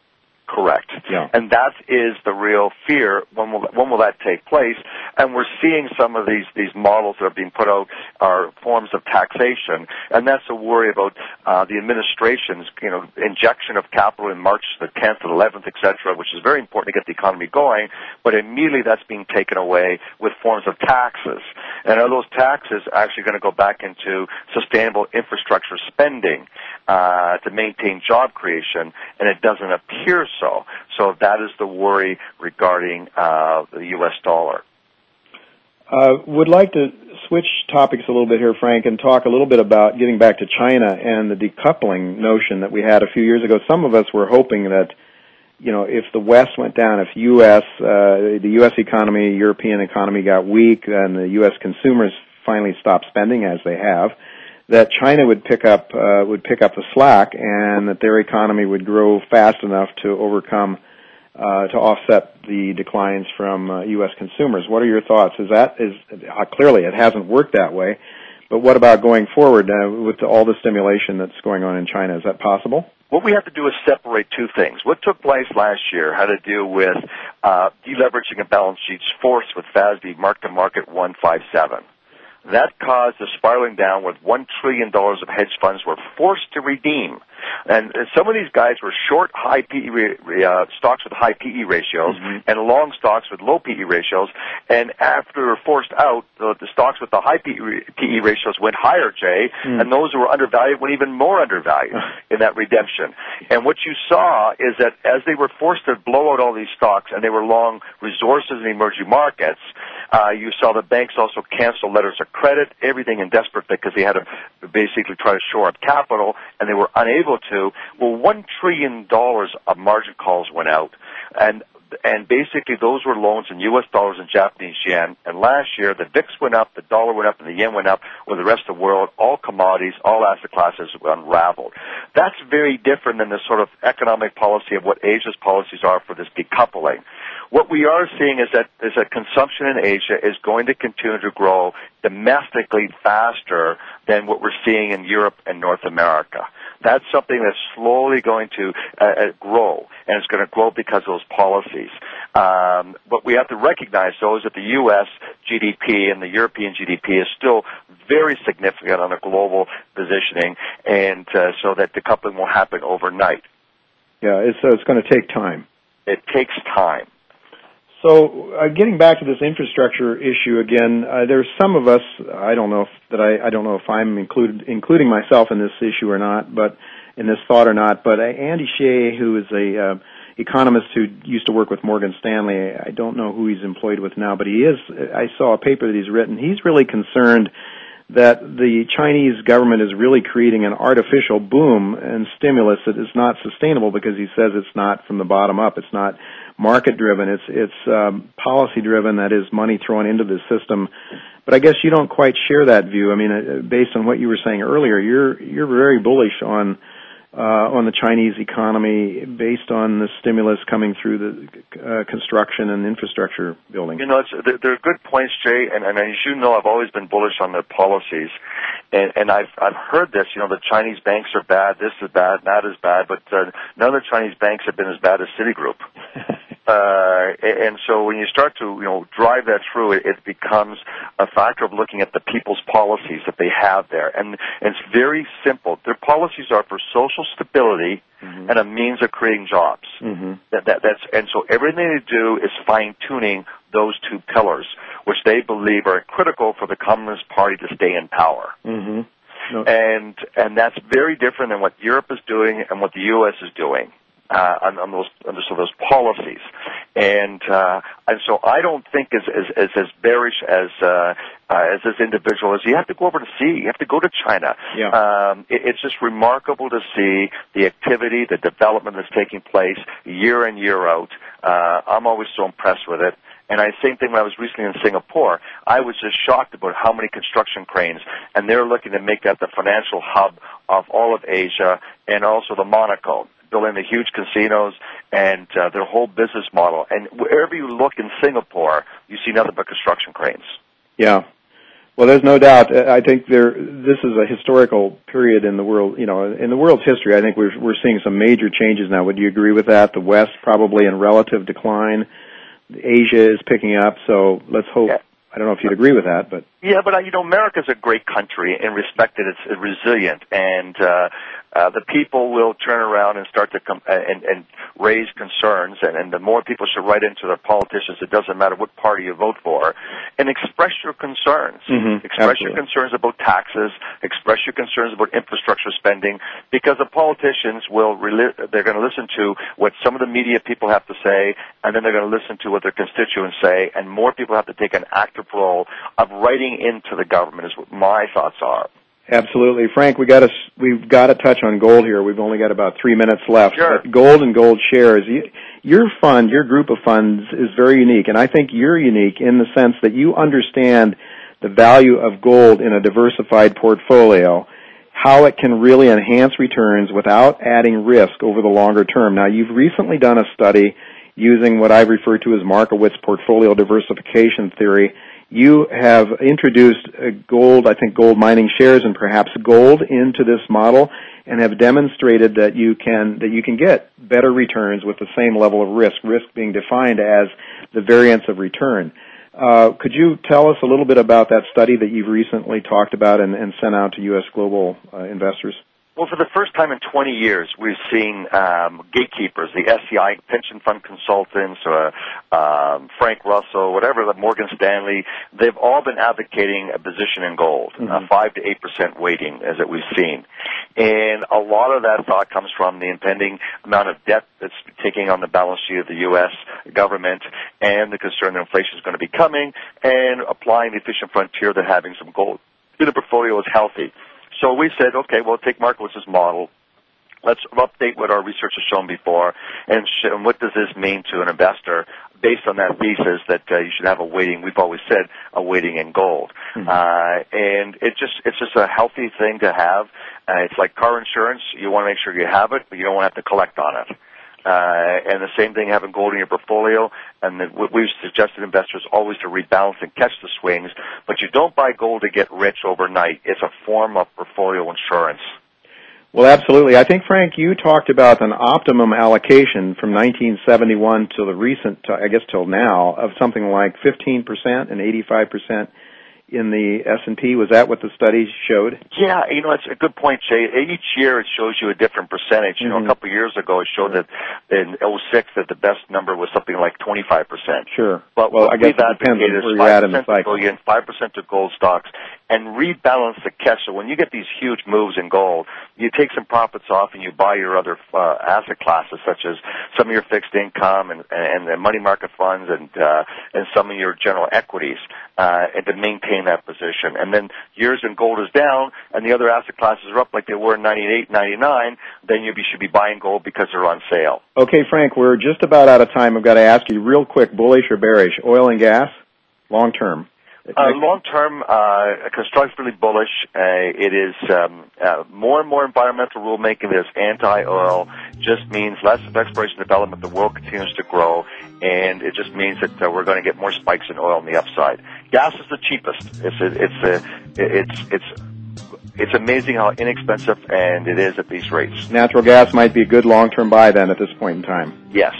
Correct. Yeah. And that is the real fear. When will when will that take place? And we're seeing some of these these models that are being put out are forms of taxation, and that's a worry about uh, the administration's you know injection of capital in March the 10th and 11th, etc., which is very important to get the economy going. But immediately that's being taken away with forms of taxes, and are those taxes actually going to go back into sustainable infrastructure spending uh, to maintain job creation? And it doesn't appear so. So that is the worry regarding uh, the U.S. dollar. Uh, would like to switch topics a little bit here, Frank, and talk a little bit about getting back to China and the decoupling notion that we had a few years ago. Some of us were hoping that, you know, if the West went down, if U.S. Uh, the U.S. economy, European economy got weak, and the U.S. consumers finally stopped spending as they have, that China would pick up uh, would pick up the slack, and that their economy would grow fast enough to overcome uh, to offset the declines from uh, U.S. consumers. What are your thoughts? Is that is uh, clearly it hasn't worked that way, but what about going forward uh, with all the stimulation that's going on in China? Is that possible? What we have to do is separate two things. What took place last year had to do with uh, deleveraging of balance sheets forced with FASB mark to market 157. That caused a spiraling down where $1 trillion of hedge funds were forced to redeem. And some of these guys were short high PE uh, stocks with high PE ratios mm-hmm. and long stocks with low PE ratios. And after forced out, the, the stocks with the high PE, PE ratios went higher, Jay, mm. and those who were undervalued went even more undervalued in that redemption. And what you saw is that as they were forced to blow out all these stocks and they were long resources in emerging markets, uh, you saw the banks also cancel letters of credit, everything in desperate because they had to basically try to shore up capital, and they were unable to. Well, one trillion dollars of margin calls went out, and and basically those were loans in U.S. dollars and Japanese yen. And last year, the VIX went up, the dollar went up, and the yen went up. With the rest of the world, all commodities, all asset classes unraveled. That's very different than the sort of economic policy of what Asia's policies are for this decoupling. What we are seeing is that is that consumption in Asia is going to continue to grow domestically faster than what we're seeing in Europe and North America. That's something that's slowly going to uh, uh grow, and it's going to grow because of those policies. Um, what we have to recognize, though, is that the U.S. GDP and the European GDP is still very significant on a global positioning, and uh, so that decoupling will happen overnight. Yeah, it's, uh, it's going to take time. It takes time. So, uh, getting back to this infrastructure issue again, uh, there's some of us. I don't know if that I, I don't know if I'm included, including myself in this issue or not, but in this thought or not. But uh, Andy Xie, who is a uh, economist who used to work with Morgan Stanley, I don't know who he's employed with now, but he is. I saw a paper that he's written. He's really concerned that the Chinese government is really creating an artificial boom and stimulus that is not sustainable because he says it's not from the bottom up. It's not market driven. It's it's um, policy driven. That is money thrown into the system. But I guess you don't quite share that view. I mean, uh, based on what you were saying earlier, you're you're very bullish on uh, on the Chinese economy based on the stimulus coming through the uh, construction and infrastructure building. You know, it's, they're, they're good points, Jay, and, and as you know, I've always been bullish on their policies, and, and I've I've heard this. You know, the Chinese banks are bad, this is bad, that is bad, but uh, none of the Chinese banks have been as bad as Citigroup. Uh, and so when you start to, you know, drive that through, it, it becomes a factor of looking at the people's policies that they have there. And, and it's very simple. Their policies are for social stability mm-hmm. and a means of creating jobs. Mm-hmm. That, that, that's, and so everything they do is fine tuning those two pillars, which they believe are critical for the Communist Party to stay in power. Mm-hmm. No. And and that's very different than what Europe is doing and what the U.S. is doing uh, on, on those on so those policies, and uh, and so I don't think as as as, as bearish as uh, uh, as this individual is. You have to go over to see. You have to go to China. Yeah. Um, it, it's just remarkable to see the activity, the development that's taking place year in year out. Uh, I'm always so impressed with it. And I same thing when I was recently in Singapore. I was just shocked about how many construction cranes, and they're looking to make that the financial hub of all of Asia and also the Monaco building the huge casinos and uh, their whole business model. And wherever you look in Singapore, you see nothing but construction cranes. Yeah. Well, there's no doubt. I think there. This is a historical period in the world. You know, in the world's history, I think we're we're seeing some major changes now. Would you agree with that? The West probably in relative decline. Asia is picking up. So let's hope. Yeah. I don't know if you'd agree with that, but yeah, but uh, you know, America's a great country in respect that it's resilient, and uh, uh, the people will turn around and start to come uh, and, and raise concerns, and, and the more people should write into their politicians, it doesn't matter what party you vote for, and express your concerns. Mhm, express your concerns about taxes, express your concerns about infrastructure spending, because the politicians will reli- they're going to listen to what some of the media people have to say, and then they're going to listen to what their constituents say, and more people have to take an active role of writing into the government. Is what my thoughts are. Absolutely, Frank. We got to we've got to touch on gold here. We've only got about three minutes left. Sure. But gold and gold shares. You, your fund, your group of funds, is very unique, and I think you're unique in the sense that you understand the value of gold in a diversified portfolio, how it can really enhance returns without adding risk over the longer term. Now, you've recently done a study using what I refer to as Markowitz portfolio diversification theory you have introduced uh, gold, I think gold mining shares and perhaps gold into this model and have demonstrated that you can that you can get better returns with the same level of risk, risk being defined as the variance of return. Uh, could you tell us a little bit about that study that you've recently talked about and, and sent out to U.S. global uh, investors? Well, for the first time in 20 years, we've seen um, gatekeepers, the SCI pension fund consultants, or um, Frank Russell, whatever, the Morgan Stanley. They've all been advocating a position in gold, uh, five to eight percent weighting, as that we've seen, and a lot of that thought comes from the impending amount of debt that's taking on the balance sheet of the U.S. government, and the concern that inflation is going to be coming, and applying the efficient frontier that having some gold in the portfolio is healthy. So we said, okay, well, take Markowitz's model. Let's update what our research has shown before, and, sh- and what does this mean to an investor based on that thesis that uh, you should have a weighting. We've always said a weighting in gold, uh, and it just it's just a healthy thing to have. Uh, it's like car insurance. You want to make sure you have it, but you don't want to have to collect on it. Uh, and the same thing having gold in your portfolio. And what we've suggested investors always to rebalance and catch the swings. But you don't buy gold to get rich overnight. It's a form of portfolio insurance. Well, absolutely. I think Frank, you talked about an optimum allocation from 1971 to the recent, I guess, till now, of something like 15% and 85% in the S&P. Was that what the study showed? Yeah, you know, it's a good point, Jay. Each year it shows you a different percentage. You know, a mm-hmm. couple of years ago it showed that in '06 that the best number was something like 25%. Sure. But well, I guess we've advocated is you're at in the 5% to cycle. 5% to gold stocks, and rebalance the cash. So when you get these huge moves in gold, you take some profits off and you buy your other uh, asset classes, such as some of your fixed income and, and the money market funds and uh, and some of your general equities, uh, and to maintain that position. And then years when gold is down and the other asset classes are up like they were in 98, 99, then you should be buying gold because they're on sale. Okay, Frank, we're just about out of time. I've got to ask you real quick, bullish or bearish? Oil and gas, long term. Uh, long term, uh, constructively bullish. Uh, it is um, uh, more and more environmental rulemaking that is anti-oil. Just means less of exploration and development. The world continues to grow, and it just means that uh, we're going to get more spikes in oil on the upside. Gas is the cheapest. It's a, it's a, it's it's it's amazing how inexpensive and it is at these rates. Natural gas might be a good long term buy then at this point in time. Yes.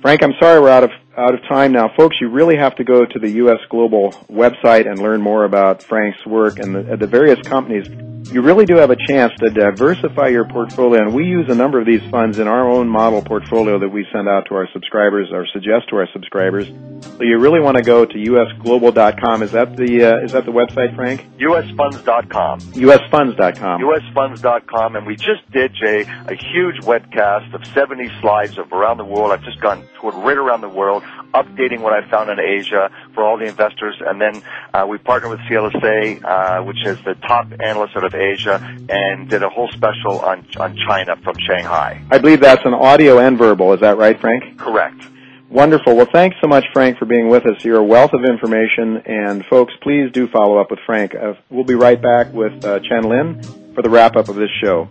Frank, I'm sorry we're out of out of time now, folks. You really have to go to the U.S. Global website and learn more about Frank's work and the, the various companies you really do have a chance to diversify your portfolio. And we use a number of these funds in our own model portfolio that we send out to our subscribers or suggest to our subscribers. So you really want to go to usglobal.com. Is that the uh, is that the website, Frank? usfunds.com. usfunds.com. usfunds.com. And we just did, Jay, a huge webcast of 70 slides of around the world. I've just gone toured right around the world, updating what I found in Asia for all the investors. And then uh, we partnered with CLSA, uh, which is the top analyst out of Asia, and did a whole special on on China from Shanghai. I believe that's an audio and verbal. Is that right, Frank? Correct. Wonderful. Well, thanks so much, Frank, for being with us. You're a wealth of information, and folks, please do follow up with Frank. Uh, we'll be right back with uh, Chen Lin for the wrap up of this show.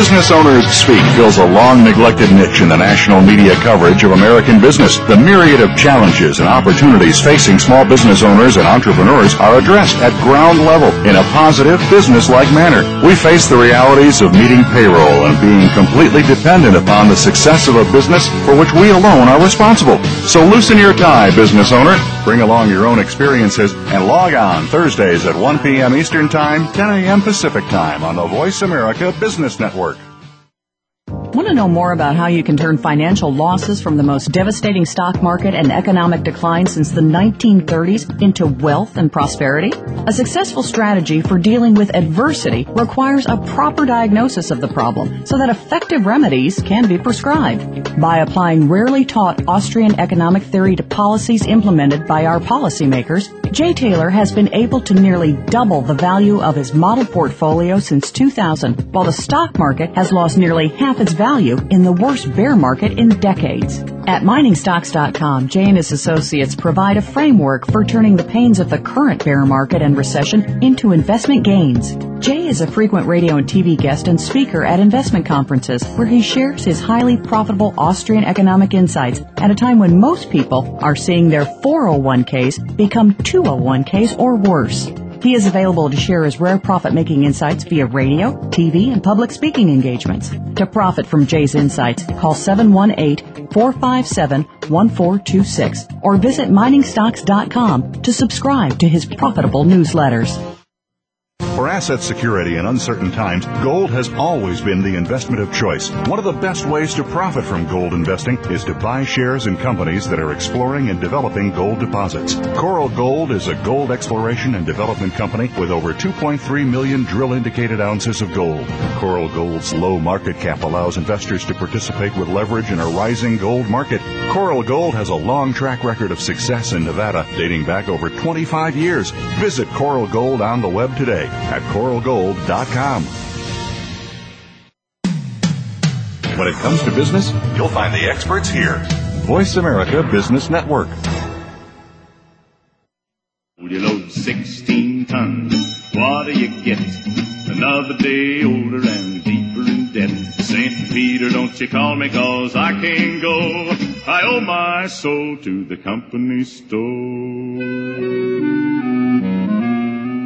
Business Owners Speak fills a long neglected niche in the national media coverage of American business. The myriad of challenges and opportunities facing small business owners and entrepreneurs are addressed at ground level in a positive, business-like manner. We face the realities of meeting payroll and being completely dependent upon the success of a business for which we alone are responsible. So loosen your tie, business owner. Bring along your own experiences and log on Thursdays at 1 p.m. Eastern Time, 10 a.m. Pacific Time on the Voice America Business Network. To know more about how you can turn financial losses from the most devastating stock market and economic decline since the 1930s into wealth and prosperity? A successful strategy for dealing with adversity requires a proper diagnosis of the problem so that effective remedies can be prescribed. By applying rarely taught Austrian economic theory to policies implemented by our policymakers, Jay Taylor has been able to nearly double the value of his model portfolio since 2000, while the stock market has lost nearly half its value in the worst bear market in decades. At miningstocks.com, his associates provide a framework for turning the pains of the current bear market and recession into investment gains. Jay is a frequent radio and TV guest and speaker at investment conferences where he shares his highly profitable Austrian economic insights at a time when most people are seeing their 401ks become 201ks or worse. He is available to share his rare profit making insights via radio, TV, and public speaking engagements. To profit from Jay's insights, call 718-457-1426 or visit miningstocks.com to subscribe to his profitable newsletters. For asset security in uncertain times, gold has always been the investment of choice. One of the best ways to profit from gold investing is to buy shares in companies that are exploring and developing gold deposits. Coral Gold is a gold exploration and development company with over 2.3 million drill indicated ounces of gold. Coral Gold's low market cap allows investors to participate with leverage in a rising gold market. Coral Gold has a long track record of success in Nevada, dating back over 25 years. Visit Coral Gold on the web today at coralgold.com. When it comes to business, You'll find the experts here. Voice America Business Network. You load 16 tons. What do you get? Another day older and deeper in debt. St. Peter, don't you call me cause I can't go. I owe my soul to the company store.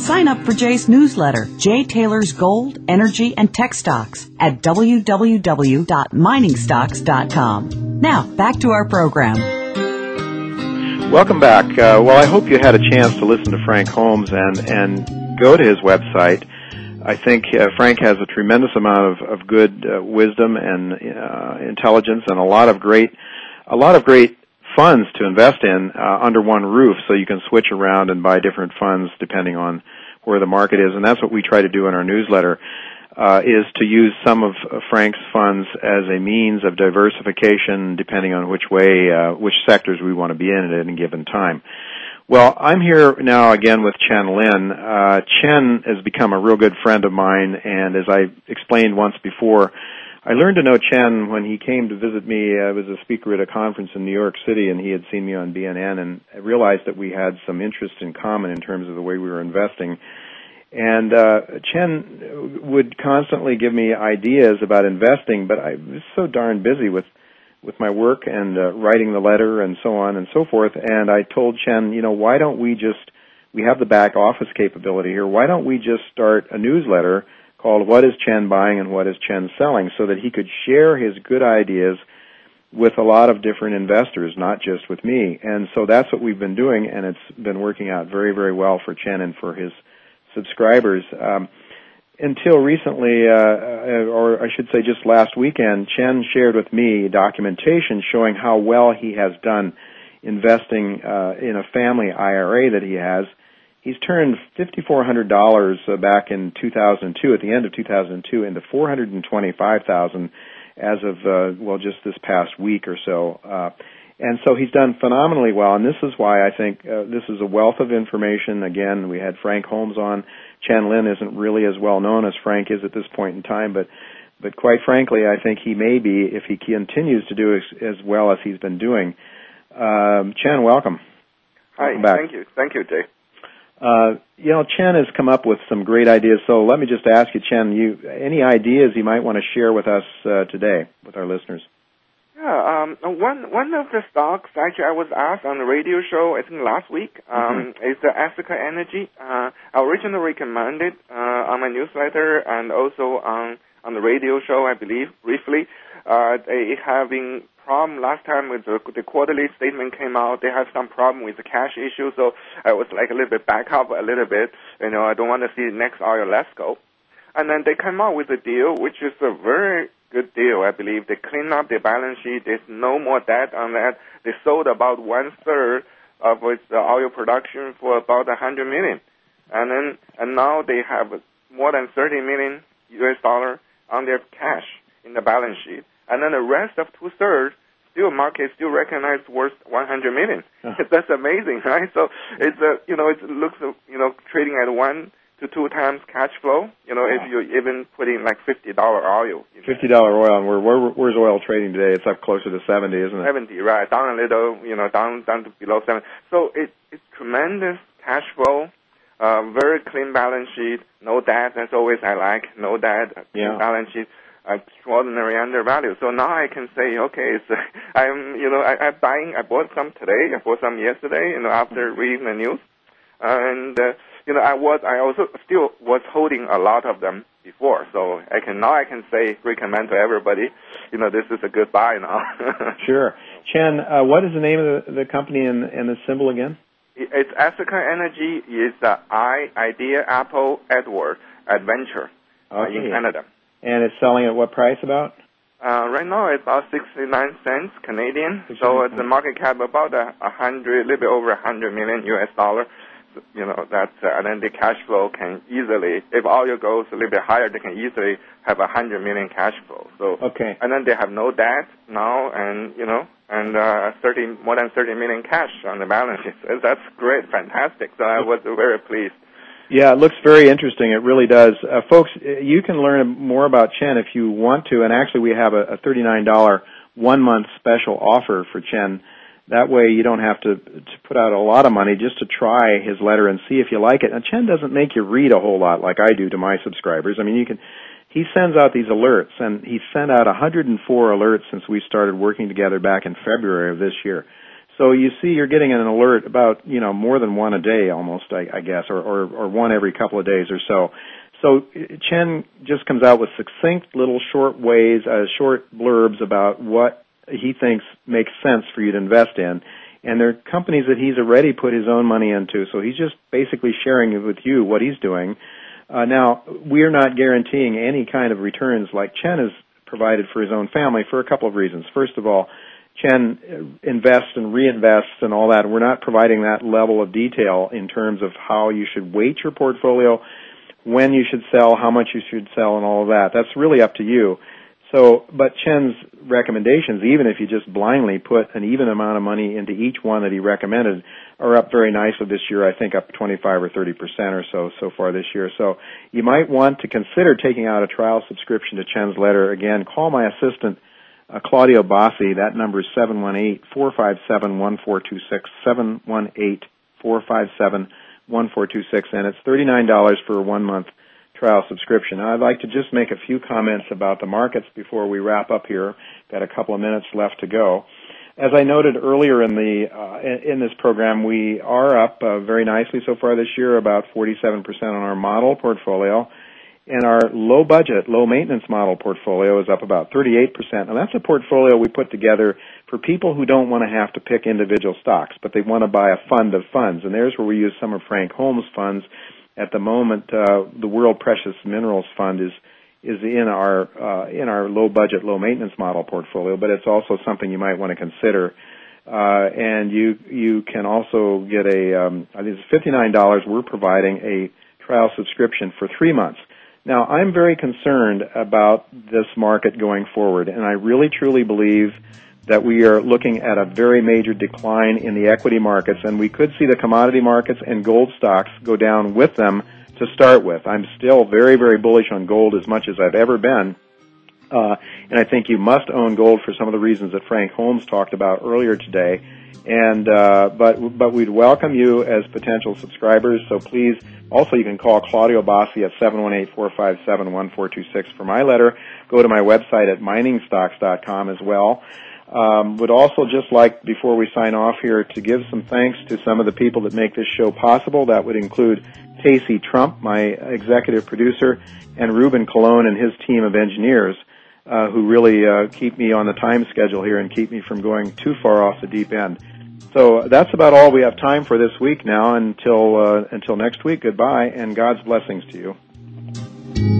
Sign up for Jay's newsletter, Jay Taylor's Gold, Energy, and Tech Stocks at www.miningstocks.com. Now, back to our program. Welcome back. Uh, well, I hope you had a chance to listen to Frank Holmes and, and go to his website. I think uh, Frank has a tremendous amount of, of good uh, wisdom and uh, intelligence and a lot of great, a lot of great funds to invest in uh, under one roof so you can switch around and buy different funds depending on where the market is and that's what we try to do in our newsletter. uh, is to use some of Frank's funds as a means of diversification, depending on which way, uh, which sectors we want to be in at any given time. Well, I'm here now again with Chen Lin. Uh, Chen has become a real good friend of mine, and as I explained once before, I learned to know Chen when he came to visit me. I was a speaker at a conference in New York City, and he had seen me on BNN, and realized that we had some interest in common in terms of the way we were investing. And uh, Chen would constantly give me ideas about investing, but I was so darn busy with with my work and uh, writing the letter and so on and so forth. And I told Chen, you know, why don't we just we have the back office capability here. Why don't we just start a newsletter called "What is Chen Buying and What is Chen Selling?" so that he could share his good ideas with a lot of different investors, not just with me. And so that's what we've been doing, and it's been working out very, very well for Chen and for his subscribers. Um, until recently, uh, uh, or I should say just last weekend, Chen shared with me documentation showing how well he has done investing uh, in a family IRA that he has. He's turned $5,400 uh, back in 2002, at the end of 2002, into 425000 as of, uh, well, just this past week or so. Uh, and so he's done phenomenally well, and this is why I think uh, this is a wealth of information. Again, we had Frank Holmes on. Chen Lin isn't really as well known as Frank is at this point in time, but but quite frankly, I think he may be if he continues to do as, as well as he's been doing. Um, Chen, welcome. Hi, welcome back. thank you, thank you, Jay. Uh, you know, Chen has come up with some great ideas. So let me just ask you, Chen, you any ideas you might want to share with us uh, today with our listeners? Yeah, um, one one of the stocks actually I was asked on the radio show I think last week um, mm-hmm. is the Africa Energy. Uh, I originally recommended uh, on my newsletter and also on on the radio show I believe briefly. Uh, they having problem last time with the, the quarterly statement came out. They have some problem with the cash issue, so I was like a little bit back up a little bit. You know, I don't want to see next oil let's go. And then they came out with a deal which is a very good deal, I believe. They cleaned up their balance sheet. There's no more debt on that. They sold about one third of its oil production for about a hundred million, and then and now they have more than thirty million U.S. dollar on their cash in the balance sheet, and then the rest of two thirds still market still recognized worth 100 million. That's amazing, right? So it's a you know it looks you know trading at one to two times cash flow. You know, if you even put in like fifty dollar oil. You know. Fifty dollar oil, and where, where where's oil trading today? It's up closer to seventy, isn't it? Seventy, right? Down a little, you know, down down to below seven. So it it's tremendous cash flow. Uh, very clean balance sheet, no debt. That's always I like. No debt, clean Yeah. balance sheet, extraordinary undervalue. So now I can say, okay, it's, I'm, you know, I, I'm buying. I bought some today. I bought some yesterday. You know, after reading the news, and uh, you know, I was, I also still was holding a lot of them before. So I can now I can say recommend to everybody, you know, this is a good buy now. Sure. Chen, uh, what is the name of the, the company and, and the symbol again? It's Africa Energy is the I Idea Apple Edward Adventure uh, in Okay. Canada. And it's selling at what price about? Uh, right now it's about 69 cents Canadian. So it's a market cap about a, a hundred, a little bit over a hundred million US dollar. So, You know, that's, uh, and then the cash flow can easily, if oil goes a little bit higher, they can easily have a hundred million cash flow. So, Okay. and then they have no debt now and, you know, and, uh, 30, more than 30 million cash on the balance sheet. So That's great, fantastic. So I was very pleased. Yeah, it looks very interesting. It really does. Uh, folks, uh, you can learn more about Chen if you want to, and actually we have a, a $39 one month special offer for Chen. That way you don't have to, to put out a lot of money just to try his letter and see if you like it. And Chen doesn't make you read a whole lot like I do to my subscribers. I mean, you can, he sends out these alerts and he sent out 104 alerts since we started working together back in February of this year. So you see, you're getting an alert about you know more than one a day, almost, I, I guess, or, or or one every couple of days or so. So Chen just comes out with succinct little short ways, uh, short blurbs about what he thinks makes sense for you to invest in, and they're companies that he's already put his own money into. So he's just basically sharing with you what he's doing. Uh, now we're not guaranteeing any kind of returns like Chen has provided for his own family for a couple of reasons. First of all, Chen invests and reinvests and all that. We're not providing that level of detail in terms of how you should weight your portfolio when you should sell, how much you should sell, and all of that. That's really up to you. So, but Chen's recommendations, even if you just blindly put an even amount of money into each one that he recommended, are up very nicely this year. I think up 25 or 30 percent or so so far this year. So you might want to consider taking out a trial subscription to Chen's letter. Again, call my assistant Claudio Bossi. That number is seven one eight four five seven one four two six seven one eight four five seven one four two six, and it's thirty nine dollars for a one month trial subscription. I'd like to just make a few comments about the markets before we wrap up here. Got a couple of minutes left to go. As I noted earlier in the uh, in this program, we are up uh, very nicely so far this year, about 47% on our model portfolio, and our low budget, low maintenance model portfolio is up about 38%. And that's a portfolio we put together for people who don't want to have to pick individual stocks, but they want to buy a fund of funds. And there's where we use some of Frank Holmes' funds at the moment, uh, the World Precious Minerals Fund is is in our uh, in our low budget, low maintenance model portfolio, but it's also something you might want to consider. Uh, and you you can also get a um, I think it's fifty nine dollars. We're providing a trial subscription for three months. Now I'm very concerned about this market going forward, and I really truly believe that we are looking at a very major decline in the equity markets, and we could see the commodity markets and gold stocks go down with them to start with. I'm still very, very bullish on gold as much as I've ever been. Uh, and I think you must own gold for some of the reasons that Frank Holmes talked about earlier today. And uh, but but we'd welcome you as potential subscribers. So please, also you can call Claudio Bossi at seven one eight four five seven one four two six for my letter. Go to my website at miningstocks.com as well. Um, would also just like, before we sign off here, to give some thanks to some of the people that make this show possible. That would include Casey Trump, my executive producer, and Ruben Colon and his team of engineers, uh, who really uh, keep me on the time schedule here and keep me from going too far off the deep end. So that's about all we have time for this week now. Until uh, until next week, goodbye, and God's blessings to you.